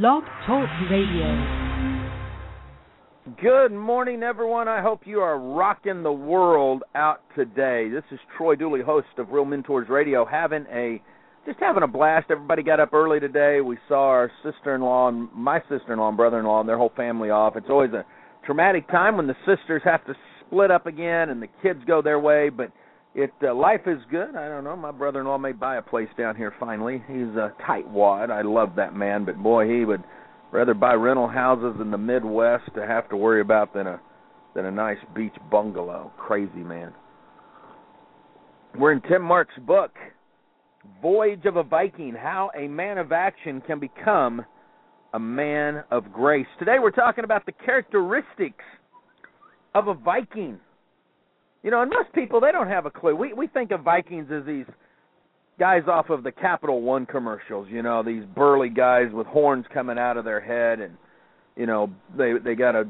Blog Talk Radio. Good morning, everyone. I hope you are rocking the world out today. This is Troy Dooley, host of Real Mentors Radio, having a just having a blast. Everybody got up early today. We saw our sister-in-law and my sister-in-law and brother-in-law and their whole family off. It's always a traumatic time when the sisters have to split up again and the kids go their way, but it uh, life is good. I don't know. My brother-in-law may buy a place down here finally. He's a tightwad. I love that man, but boy, he would rather buy rental houses in the Midwest to have to worry about than a than a nice beach bungalow. Crazy man. We're in Tim Marks' book, Voyage of a Viking: How a Man of Action Can Become a Man of Grace. Today we're talking about the characteristics of a Viking. You know, and most people they don't have a clue. We we think of Vikings as these guys off of the Capital One commercials, you know, these burly guys with horns coming out of their head and you know, they they got a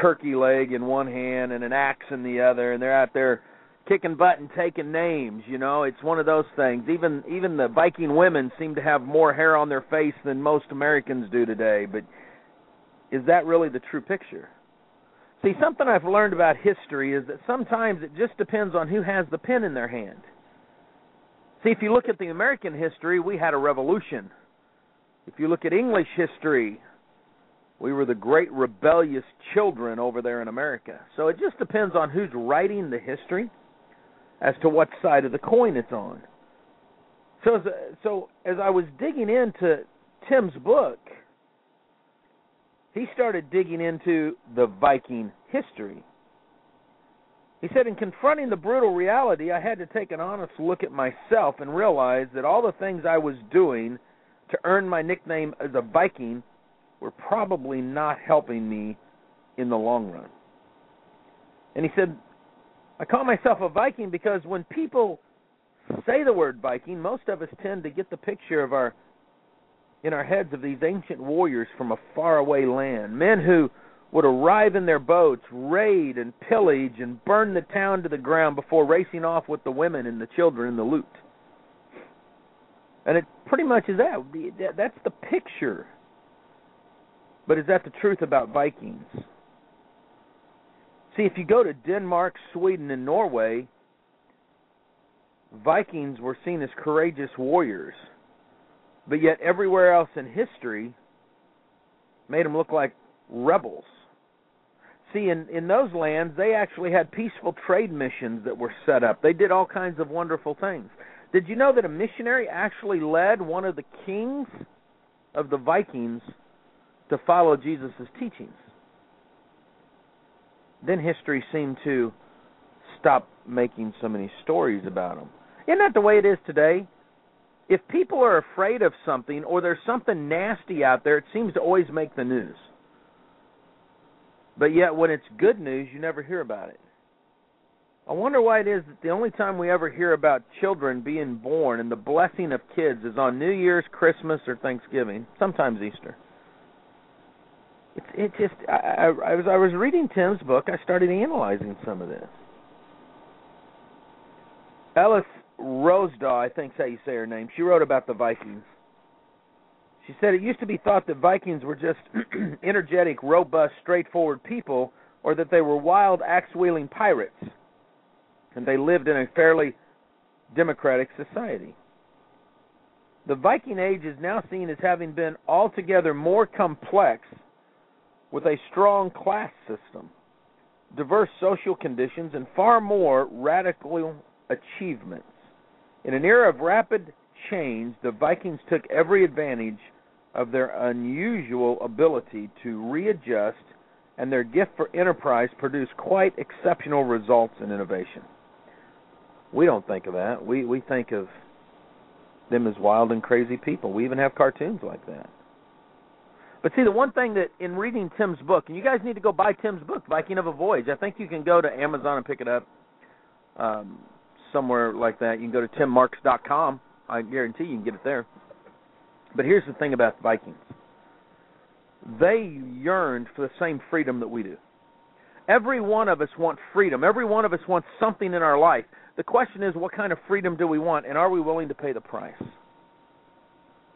turkey leg in one hand and an axe in the other and they're out there kicking butt and taking names, you know. It's one of those things. Even even the Viking women seem to have more hair on their face than most Americans do today, but is that really the true picture? See, something I've learned about history is that sometimes it just depends on who has the pen in their hand. See, if you look at the American history, we had a revolution. If you look at English history, we were the great rebellious children over there in America. So it just depends on who's writing the history as to what side of the coin it's on. So so as I was digging into Tim's book, he started digging into the Viking history. He said, In confronting the brutal reality, I had to take an honest look at myself and realize that all the things I was doing to earn my nickname as a Viking were probably not helping me in the long run. And he said, I call myself a Viking because when people say the word Viking, most of us tend to get the picture of our in our heads of these ancient warriors from a faraway land, men who would arrive in their boats, raid and pillage and burn the town to the ground before racing off with the women and the children and the loot. And it pretty much is that. That's the picture. But is that the truth about Vikings? See, if you go to Denmark, Sweden, and Norway, Vikings were seen as courageous warriors but yet everywhere else in history made them look like rebels. See, in in those lands, they actually had peaceful trade missions that were set up. They did all kinds of wonderful things. Did you know that a missionary actually led one of the kings of the Vikings to follow Jesus' teachings? Then history seemed to stop making so many stories about them. Isn't that the way it is today? If people are afraid of something or there's something nasty out there, it seems to always make the news. But yet, when it's good news, you never hear about it. I wonder why it is that the only time we ever hear about children being born and the blessing of kids is on New Year's, Christmas, or Thanksgiving, sometimes Easter. It's it just I, I, I was I was reading Tim's book. I started analyzing some of this. Alice Roesdahl, I think's how you say her name. She wrote about the Vikings. She said it used to be thought that Vikings were just energetic, robust, straightforward people, or that they were wild, axe-wielding pirates, and they lived in a fairly democratic society. The Viking Age is now seen as having been altogether more complex, with a strong class system, diverse social conditions, and far more radical achievements. In an era of rapid change, the Vikings took every advantage of their unusual ability to readjust, and their gift for enterprise produced quite exceptional results in innovation. We don't think of that. We we think of them as wild and crazy people. We even have cartoons like that. But see, the one thing that in reading Tim's book, and you guys need to go buy Tim's book, Viking of a Voyage. I think you can go to Amazon and pick it up. Um, somewhere like that, you can go to timmarks.com. I guarantee you can get it there. But here's the thing about the Vikings. They yearned for the same freedom that we do. Every one of us wants freedom. Every one of us wants something in our life. The question is, what kind of freedom do we want, and are we willing to pay the price?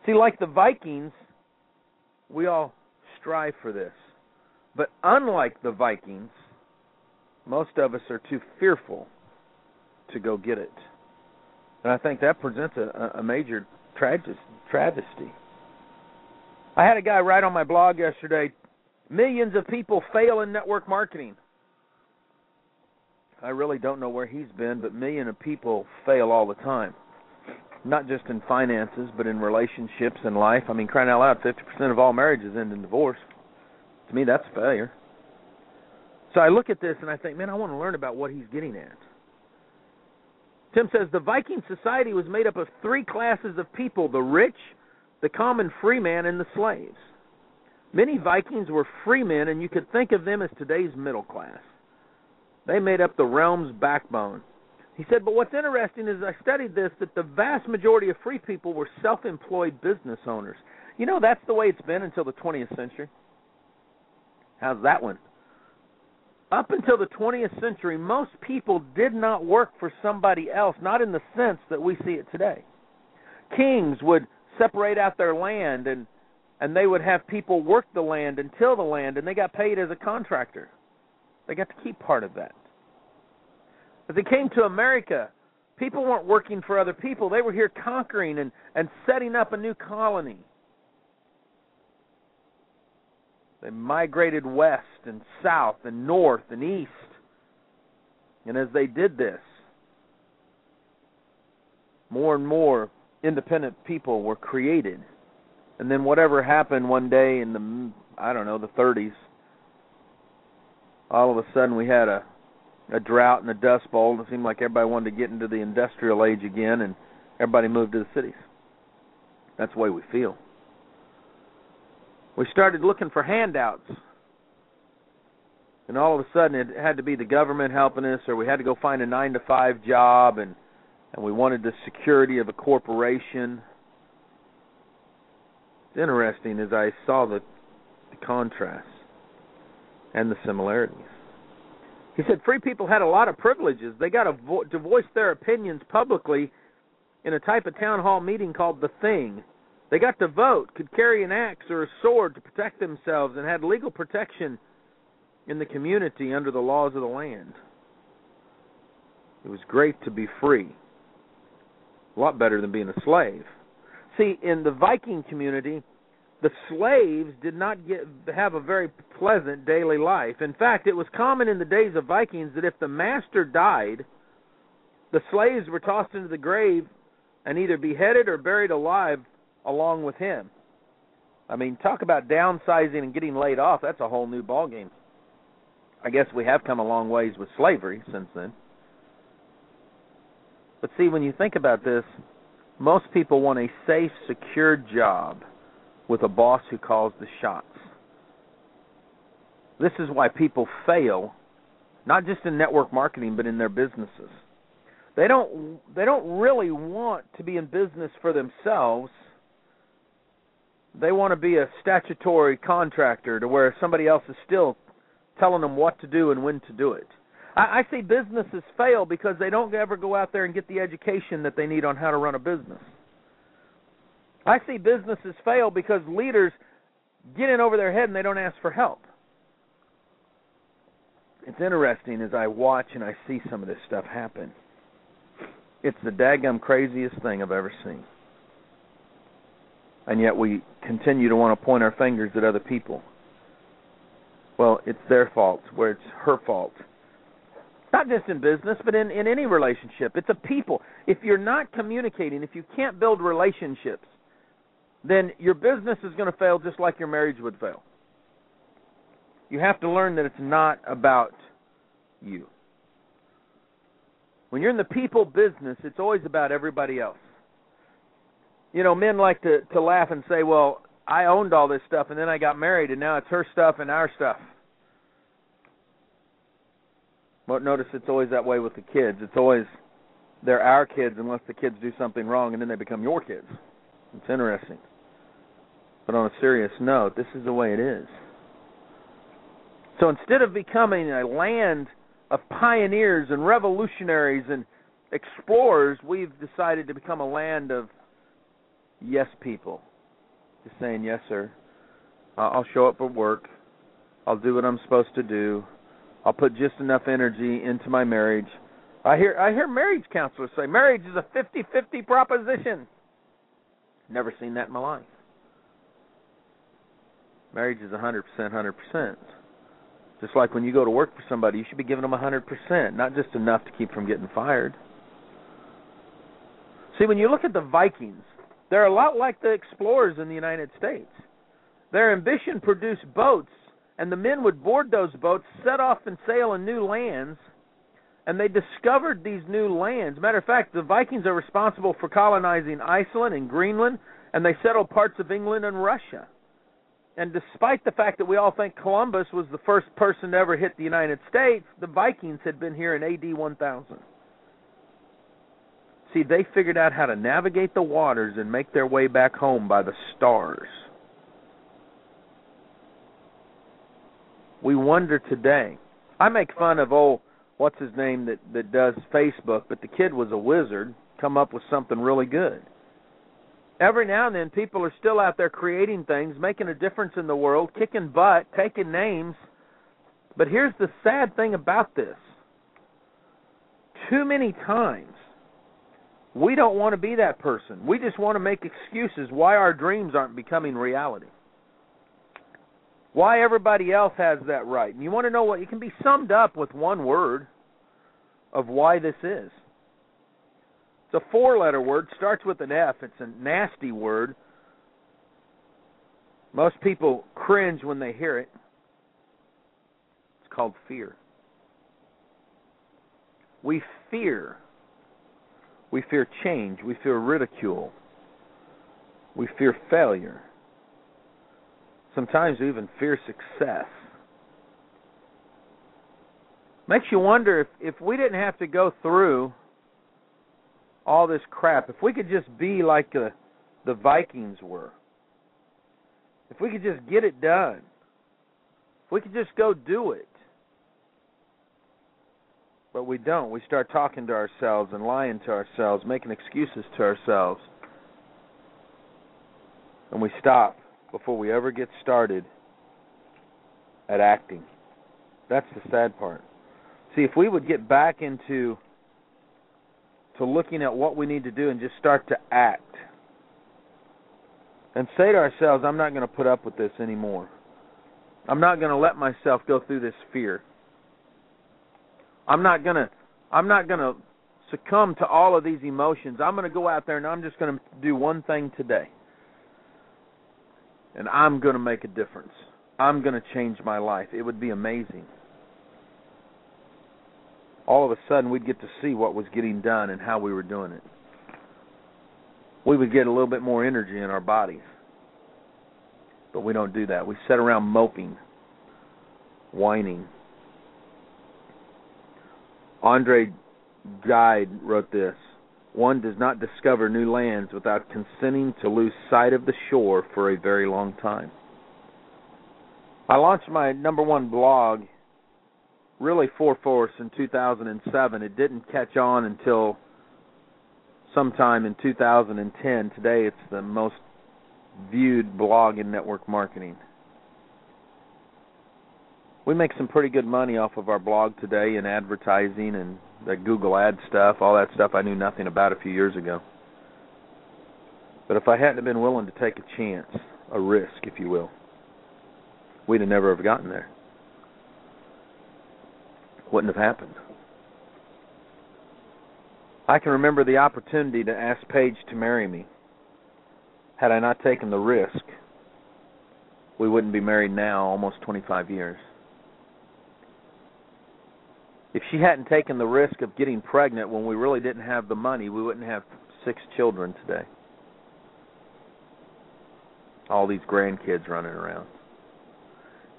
See, like the Vikings, we all strive for this. But unlike the Vikings, most of us are too fearful to go get it. And I think that presents a, a major travesty. I had a guy write on my blog yesterday millions of people fail in network marketing. I really don't know where he's been, but millions of people fail all the time. Not just in finances, but in relationships and life. I mean, crying out loud, 50% of all marriages end in divorce. To me, that's failure. So I look at this and I think, man, I want to learn about what he's getting at. Tim says the Viking society was made up of three classes of people the rich, the common freeman, and the slaves. Many Vikings were freemen, and you could think of them as today's middle class. They made up the realm's backbone. He said, but what's interesting is I studied this that the vast majority of free people were self employed business owners. You know, that's the way it's been until the 20th century. How's that one? Up until the 20th century, most people did not work for somebody else, not in the sense that we see it today. Kings would separate out their land and and they would have people work the land and till the land and they got paid as a contractor. They got to keep part of that. As they came to America, people weren't working for other people. They were here conquering and, and setting up a new colony. They migrated west and south and north and east. And as they did this, more and more independent people were created. And then whatever happened one day in the I don't know, the 30s, all of a sudden we had a a drought and a dust bowl and it seemed like everybody wanted to get into the industrial age again and everybody moved to the cities. That's the way we feel we started looking for handouts. And all of a sudden it had to be the government helping us or we had to go find a 9 to 5 job and and we wanted the security of a corporation. It's interesting as I saw the, the contrasts and the similarities. He said free people had a lot of privileges. They got vo- to voice their opinions publicly in a type of town hall meeting called the Thing they got to vote, could carry an axe or a sword to protect themselves, and had legal protection in the community under the laws of the land. It was great to be free. A lot better than being a slave. See, in the Viking community, the slaves did not get have a very pleasant daily life. In fact, it was common in the days of Vikings that if the master died, the slaves were tossed into the grave and either beheaded or buried alive along with him. I mean, talk about downsizing and getting laid off. That's a whole new ballgame. I guess we have come a long ways with slavery since then. But see, when you think about this, most people want a safe, secure job with a boss who calls the shots. This is why people fail, not just in network marketing, but in their businesses. They don't they don't really want to be in business for themselves they want to be a statutory contractor to where somebody else is still telling them what to do and when to do it. I, I see businesses fail because they don't ever go out there and get the education that they need on how to run a business. I see businesses fail because leaders get in over their head and they don't ask for help. It's interesting as I watch and I see some of this stuff happen. It's the daggum craziest thing I've ever seen and yet we continue to want to point our fingers at other people. Well, it's their fault, where it's her fault. Not just in business, but in, in any relationship. It's a people. If you're not communicating, if you can't build relationships, then your business is going to fail just like your marriage would fail. You have to learn that it's not about you. When you're in the people business, it's always about everybody else you know, men like to to laugh and say, "Well, I owned all this stuff, and then I got married, and now it's her stuff and our stuff." But notice it's always that way with the kids. It's always they're our kids unless the kids do something wrong, and then they become your kids. It's interesting. But on a serious note, this is the way it is. So instead of becoming a land of pioneers and revolutionaries and explorers, we've decided to become a land of yes people. Just saying yes, sir. I'll show up for work. I'll do what I'm supposed to do. I'll put just enough energy into my marriage. I hear I hear marriage counselors say marriage is a 50-50 proposition. Never seen that in my life. Marriage is 100%, 100%. Just like when you go to work for somebody, you should be giving them 100%, not just enough to keep from getting fired. See, when you look at the Vikings, they're a lot like the explorers in the United States. Their ambition produced boats, and the men would board those boats, set off and sail in new lands, and they discovered these new lands. Matter of fact, the Vikings are responsible for colonizing Iceland and Greenland, and they settled parts of England and Russia. And despite the fact that we all think Columbus was the first person to ever hit the United States, the Vikings had been here in AD 1000. See, they figured out how to navigate the waters and make their way back home by the stars. We wonder today. I make fun of old what's his name that that does Facebook, but the kid was a wizard, come up with something really good. Every now and then people are still out there creating things, making a difference in the world, kicking butt, taking names. But here's the sad thing about this. Too many times we don't want to be that person. We just want to make excuses why our dreams aren't becoming reality. Why everybody else has that right. And you want to know what? It can be summed up with one word of why this is. It's a four letter word, starts with an F. It's a nasty word. Most people cringe when they hear it. It's called fear. We fear we fear change. We fear ridicule. We fear failure. Sometimes we even fear success. Makes you wonder if, if we didn't have to go through all this crap, if we could just be like the, the Vikings were, if we could just get it done, if we could just go do it, but we don't. We start talking to ourselves and lying to ourselves, making excuses to ourselves. And we stop before we ever get started at acting. That's the sad part. See, if we would get back into to looking at what we need to do and just start to act and say to ourselves, I'm not going to put up with this anymore. I'm not going to let myself go through this fear. I'm not gonna I'm not gonna succumb to all of these emotions. I'm gonna go out there and I'm just gonna do one thing today. And I'm gonna make a difference. I'm gonna change my life. It would be amazing. All of a sudden we'd get to see what was getting done and how we were doing it. We would get a little bit more energy in our bodies. But we don't do that. We sit around moping, whining, Andre Gide wrote this One does not discover new lands without consenting to lose sight of the shore for a very long time. I launched my number one blog really for Force in 2007. It didn't catch on until sometime in 2010. Today it's the most viewed blog in network marketing we make some pretty good money off of our blog today in advertising and the Google ad stuff, all that stuff I knew nothing about a few years ago. But if I hadn't been willing to take a chance, a risk, if you will, we'd have never have gotten there. Wouldn't have happened. I can remember the opportunity to ask Paige to marry me. Had I not taken the risk, we wouldn't be married now almost 25 years if she hadn't taken the risk of getting pregnant when we really didn't have the money, we wouldn't have six children today. All these grandkids running around.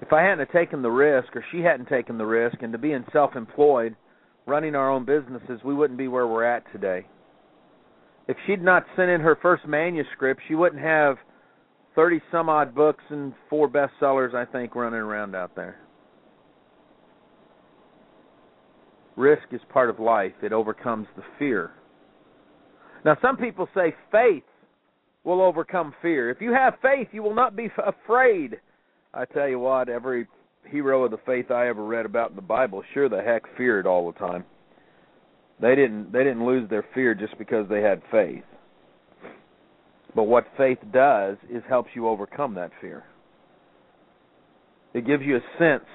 If I hadn't taken the risk, or she hadn't taken the risk, and to be in self-employed, running our own businesses, we wouldn't be where we're at today. If she'd not sent in her first manuscript, she wouldn't have 30 some odd books and four bestsellers, I think, running around out there. Risk is part of life, it overcomes the fear. Now, some people say faith will overcome fear. If you have faith, you will not be afraid I tell you what, every hero of the faith I ever read about in the Bible sure the heck feared all the time. They didn't they didn't lose their fear just because they had faith. But what faith does is helps you overcome that fear. It gives you a sense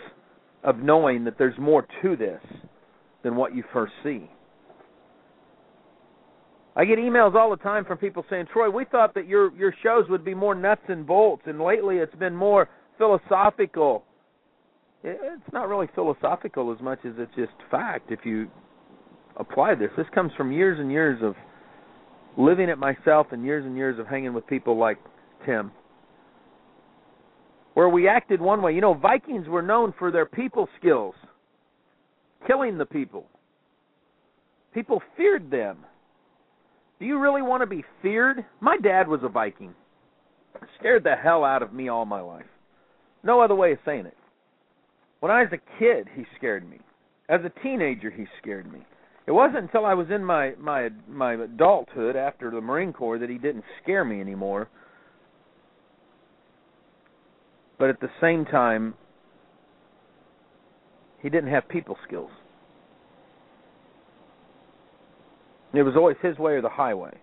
of knowing that there's more to this than what you first see. I get emails all the time from people saying, "Troy, we thought that your your shows would be more nuts and bolts, and lately it's been more philosophical." It's not really philosophical as much as it's just fact. If you apply this, this comes from years and years of living it myself, and years and years of hanging with people like Tim, where we acted one way. You know, Vikings were known for their people skills, killing the people. People feared them. Do you really want to be feared? My dad was a Viking. scared the hell out of me all my life. No other way of saying it. When I was a kid, he scared me. As a teenager, he scared me. It wasn't until I was in my my my adulthood after the Marine Corps that he didn't scare me anymore. But at the same time, he didn't have people skills. It was always his way or the highway.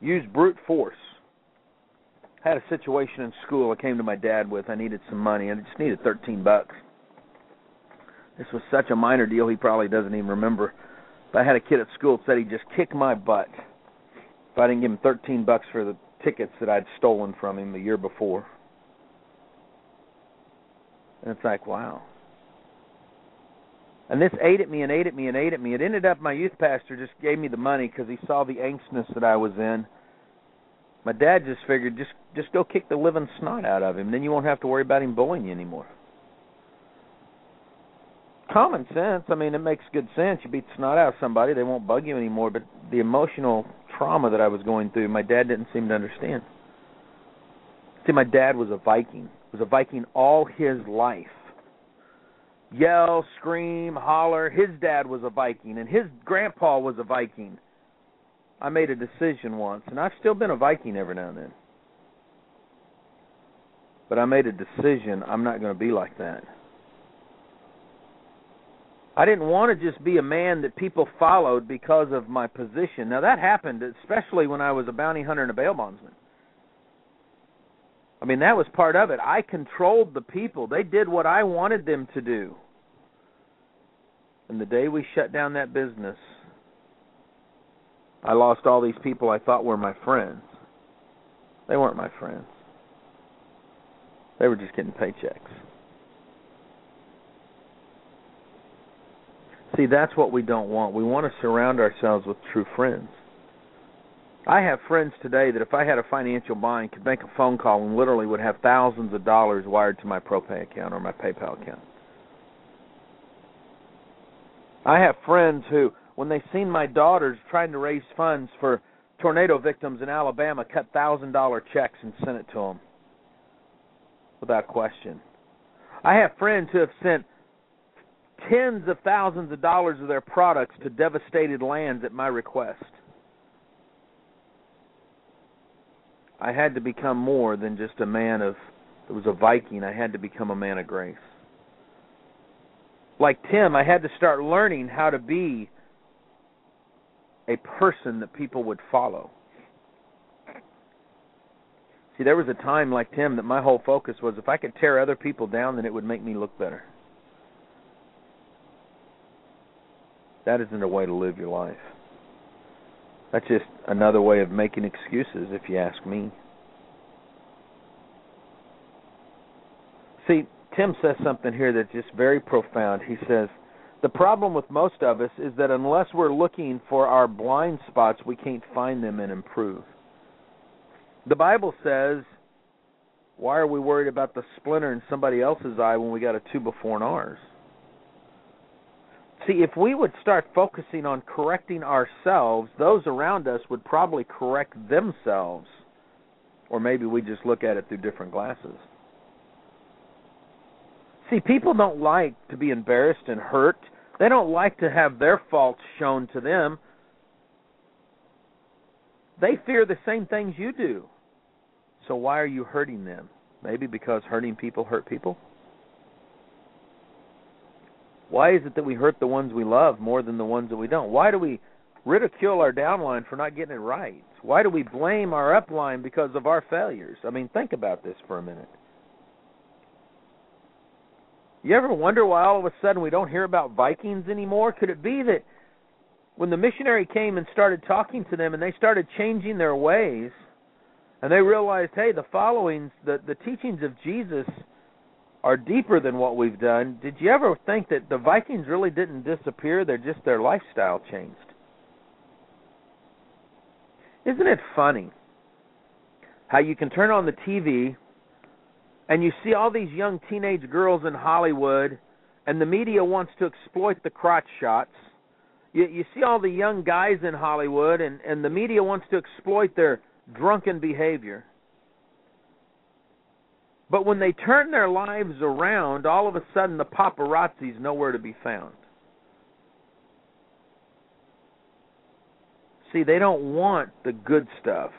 Use brute force. Had a situation in school I came to my dad with. I needed some money. I just needed 13 bucks. This was such a minor deal he probably doesn't even remember. But I had a kid at school that said he'd just kick my butt if I didn't give him 13 bucks for the tickets that I'd stolen from him the year before. And it's like, wow. And this ate at me and ate at me and ate at me. It ended up my youth pastor just gave me the money because he saw the angstness that I was in. My dad just figured just just go kick the living snot out of him, then you won't have to worry about him bullying you anymore. Common sense. I mean, it makes good sense. You beat the snot out of somebody, they won't bug you anymore. But the emotional trauma that I was going through, my dad didn't seem to understand. See, my dad was a Viking. Was a Viking all his life yell, scream, holler. His dad was a Viking, and his grandpa was a Viking. I made a decision once, and I've still been a Viking every now and then. But I made a decision I'm not going to be like that. I didn't want to just be a man that people followed because of my position. Now that happened especially when I was a bounty hunter and a bail bondsman. I mean, that was part of it. I controlled the people. They did what I wanted them to do. And the day we shut down that business, I lost all these people I thought were my friends. They weren't my friends. They were just getting paychecks. See, that's what we don't want. We want to surround ourselves with true friends. I have friends today that if I had a financial bind could make a phone call and literally would have thousands of dollars wired to my ProPay account or my PayPal account. I have friends who, when they seen my daughters trying to raise funds for tornado victims in Alabama, cut thousand dollar checks and sent it to them without question. I have friends who have sent tens of thousands of dollars of their products to devastated lands at my request. I had to become more than just a man of it was a Viking. I had to become a man of grace. Like Tim, I had to start learning how to be a person that people would follow. See, there was a time like Tim that my whole focus was if I could tear other people down, then it would make me look better. That isn't a way to live your life. That's just another way of making excuses, if you ask me. See, Tim says something here that's just very profound. He says, The problem with most of us is that unless we're looking for our blind spots, we can't find them and improve. The Bible says, Why are we worried about the splinter in somebody else's eye when we got a two before in ours? See, if we would start focusing on correcting ourselves, those around us would probably correct themselves. Or maybe we just look at it through different glasses. See, people don't like to be embarrassed and hurt. They don't like to have their faults shown to them. They fear the same things you do. So why are you hurting them? Maybe because hurting people hurt people. Why is it that we hurt the ones we love more than the ones that we don't? Why do we ridicule our downline for not getting it right? Why do we blame our upline because of our failures? I mean, think about this for a minute. You ever wonder why all of a sudden we don't hear about Vikings anymore? Could it be that when the missionary came and started talking to them and they started changing their ways and they realized, hey, the followings, the, the teachings of Jesus are deeper than what we've done, did you ever think that the Vikings really didn't disappear? They're just their lifestyle changed. Isn't it funny how you can turn on the TV and you see all these young teenage girls in Hollywood and the media wants to exploit the crotch shots? You, you see all the young guys in Hollywood and, and the media wants to exploit their drunken behavior. But when they turn their lives around, all of a sudden the paparazzi's nowhere to be found. See, they don't want the good stuff.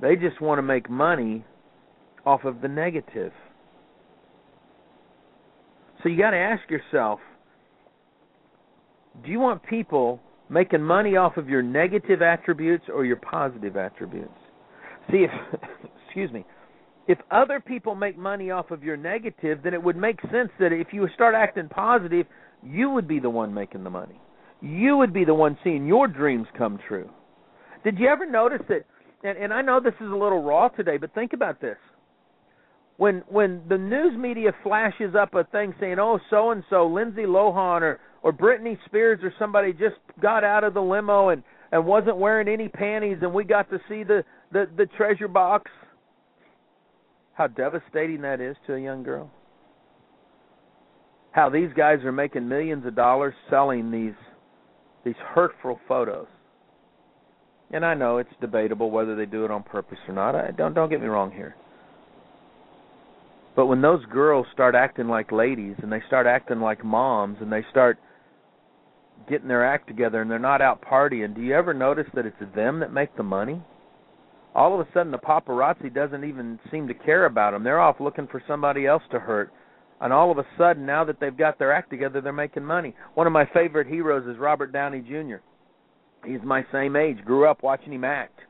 They just want to make money off of the negative. So you got to ask yourself do you want people making money off of your negative attributes or your positive attributes? See, if excuse me, if other people make money off of your negative, then it would make sense that if you start acting positive, you would be the one making the money. You would be the one seeing your dreams come true. Did you ever notice that? And, and I know this is a little raw today, but think about this. When when the news media flashes up a thing saying, "Oh, so and so, Lindsay Lohan or or Britney Spears or somebody just got out of the limo and and wasn't wearing any panties, and we got to see the the the treasure box," how devastating that is to a young girl. How these guys are making millions of dollars selling these these hurtful photos. And I know it's debatable whether they do it on purpose or not. I don't don't get me wrong here. But when those girls start acting like ladies and they start acting like moms and they start getting their act together and they're not out partying, do you ever notice that it's them that make the money? All of a sudden the paparazzi doesn't even seem to care about them. They're off looking for somebody else to hurt. And all of a sudden now that they've got their act together they're making money. One of my favorite heroes is robert downey jr he's my same age. Grew up watching him act.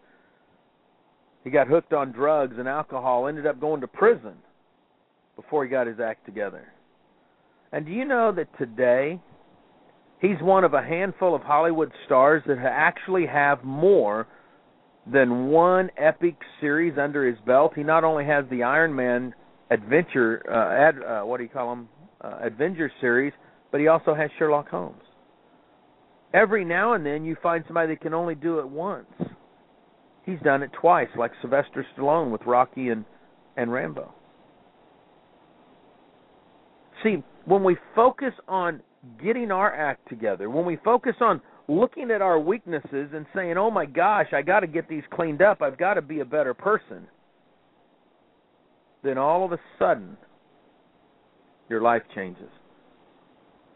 He got hooked on drugs and alcohol ended up going to prison before he got his act together. And do you know that today he's one of a handful of hollywood stars that actually have more than one epic series under his belt he not only has the iron man adventure uh, ad, uh, what do you call them uh, adventure series, but he also has Sherlock Holmes. Every now and then you find somebody that can only do it once. He's done it twice, like Sylvester Stallone with Rocky and and Rambo. See, when we focus on getting our act together, when we focus on looking at our weaknesses and saying, "Oh my gosh, I got to get these cleaned up. I've got to be a better person." then all of a sudden your life changes.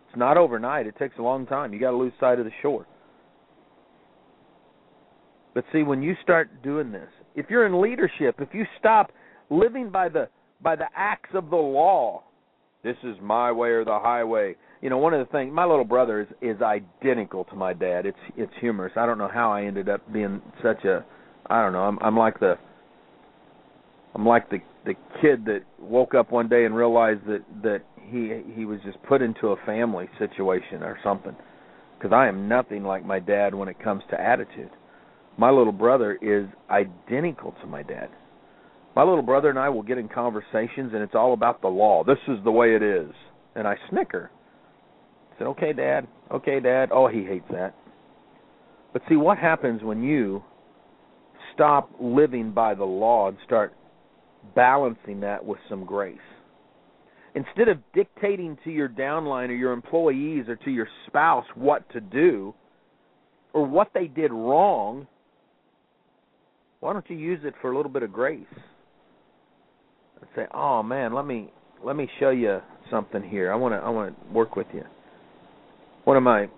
It's not overnight. It takes a long time. You got to lose sight of the shore. But see, when you start doing this, if you're in leadership, if you stop living by the by the acts of the law, this is my way or the highway. You know, one of the things my little brother is is identical to my dad. It's it's humorous. I don't know how I ended up being such a I don't know. I'm I'm like the I'm like the the kid that woke up one day and realized that that he he was just put into a family situation or something. Because I am nothing like my dad when it comes to attitude. My little brother is identical to my dad. My little brother and I will get in conversations and it's all about the law. This is the way it is, and I snicker. I said, "Okay, Dad. Okay, Dad." Oh, he hates that. But see what happens when you stop living by the law and start balancing that with some grace. Instead of dictating to your downline or your employees or to your spouse what to do or what they did wrong, why don't you use it for a little bit of grace? Say, "Oh man, let me let me show you something here. I want to I want to work with you." One of my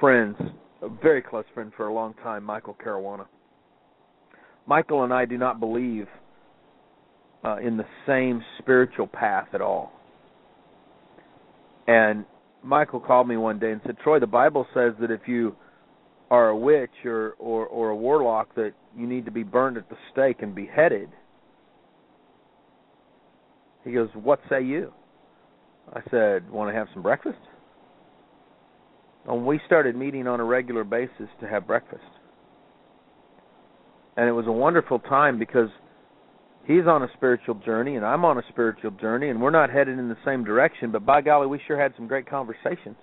friends, a very close friend for a long time, Michael Caruana. Michael and I do not believe uh, in the same spiritual path at all. And Michael called me one day and said, "Troy, the Bible says that if you are a witch or or, or a warlock, that you need to be burned at the stake and beheaded." He goes, "What say you?" I said, "Want to have some breakfast?" And we started meeting on a regular basis to have breakfast. And it was a wonderful time because he's on a spiritual journey and I'm on a spiritual journey and we're not headed in the same direction, but by golly, we sure had some great conversations.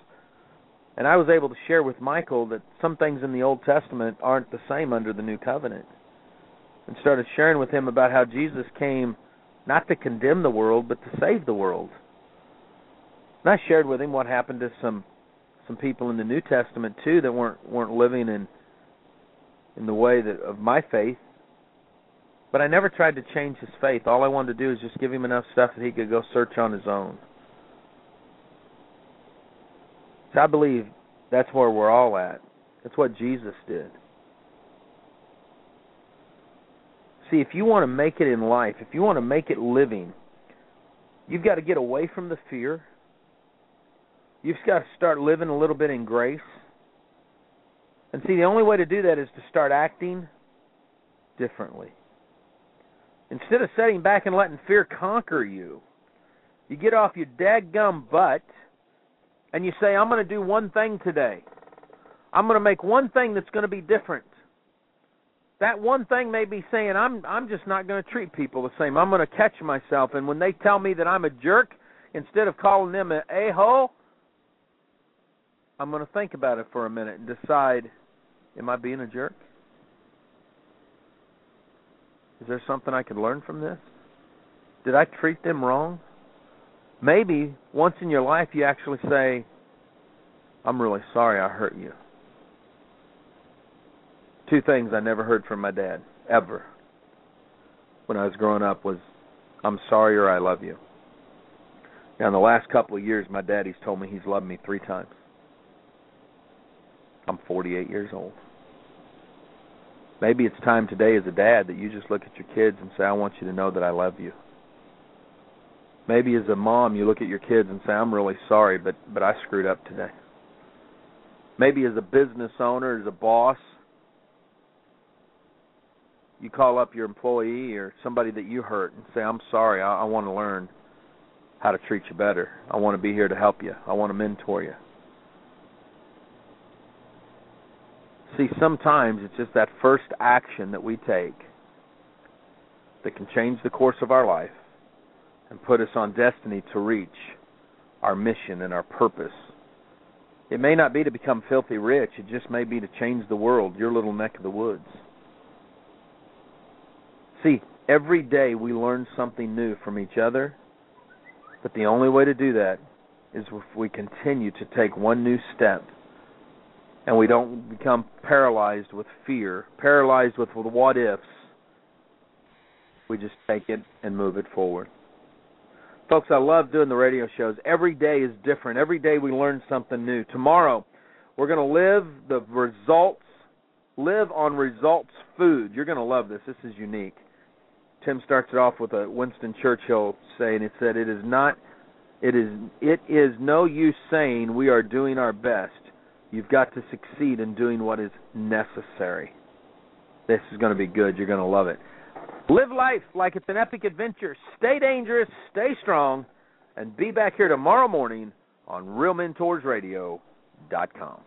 And I was able to share with Michael that some things in the Old Testament aren't the same under the New Covenant. And started sharing with him about how Jesus came not to condemn the world, but to save the world. And I shared with him what happened to some some people in the New Testament too that weren't weren't living in in the way that of my faith. But I never tried to change his faith. All I wanted to do is just give him enough stuff that he could go search on his own. So I believe that's where we're all at. That's what Jesus did. See, if you want to make it in life, if you want to make it living, you've got to get away from the fear. You've got to start living a little bit in grace. And see, the only way to do that is to start acting differently. Instead of sitting back and letting fear conquer you, you get off your dadgum butt and you say, I'm going to do one thing today. I'm going to make one thing that's going to be different. That one thing may be saying, I'm I'm just not going to treat people the same. I'm going to catch myself and when they tell me that I'm a jerk, instead of calling them an a-hole, I'm going to think about it for a minute and decide Am I being a jerk? Is there something I could learn from this? Did I treat them wrong? Maybe once in your life you actually say, I'm really sorry I hurt you. Two things I never heard from my dad, ever, when I was growing up was, I'm sorry or I love you. Now, in the last couple of years, my daddy's told me he's loved me three times. I'm 48 years old. Maybe it's time today as a dad that you just look at your kids and say, I want you to know that I love you. Maybe as a mom you look at your kids and say, I'm really sorry, but but I screwed up today. Maybe as a business owner, as a boss, you call up your employee or somebody that you hurt and say, I'm sorry, I, I want to learn how to treat you better. I want to be here to help you. I want to mentor you. See, sometimes it's just that first action that we take that can change the course of our life and put us on destiny to reach our mission and our purpose. It may not be to become filthy rich, it just may be to change the world, your little neck of the woods. See, every day we learn something new from each other, but the only way to do that is if we continue to take one new step and we don't become paralyzed with fear, paralyzed with what ifs. We just take it and move it forward. Folks, I love doing the radio shows. Every day is different. Every day we learn something new. Tomorrow, we're going to live the results, live on results food. You're going to love this. This is unique. Tim starts it off with a Winston Churchill saying it said it is not it is it is no use saying we are doing our best You've got to succeed in doing what is necessary. This is going to be good. You're going to love it. Live life like it's an epic adventure. Stay dangerous, stay strong, and be back here tomorrow morning on RealMentorsRadio.com.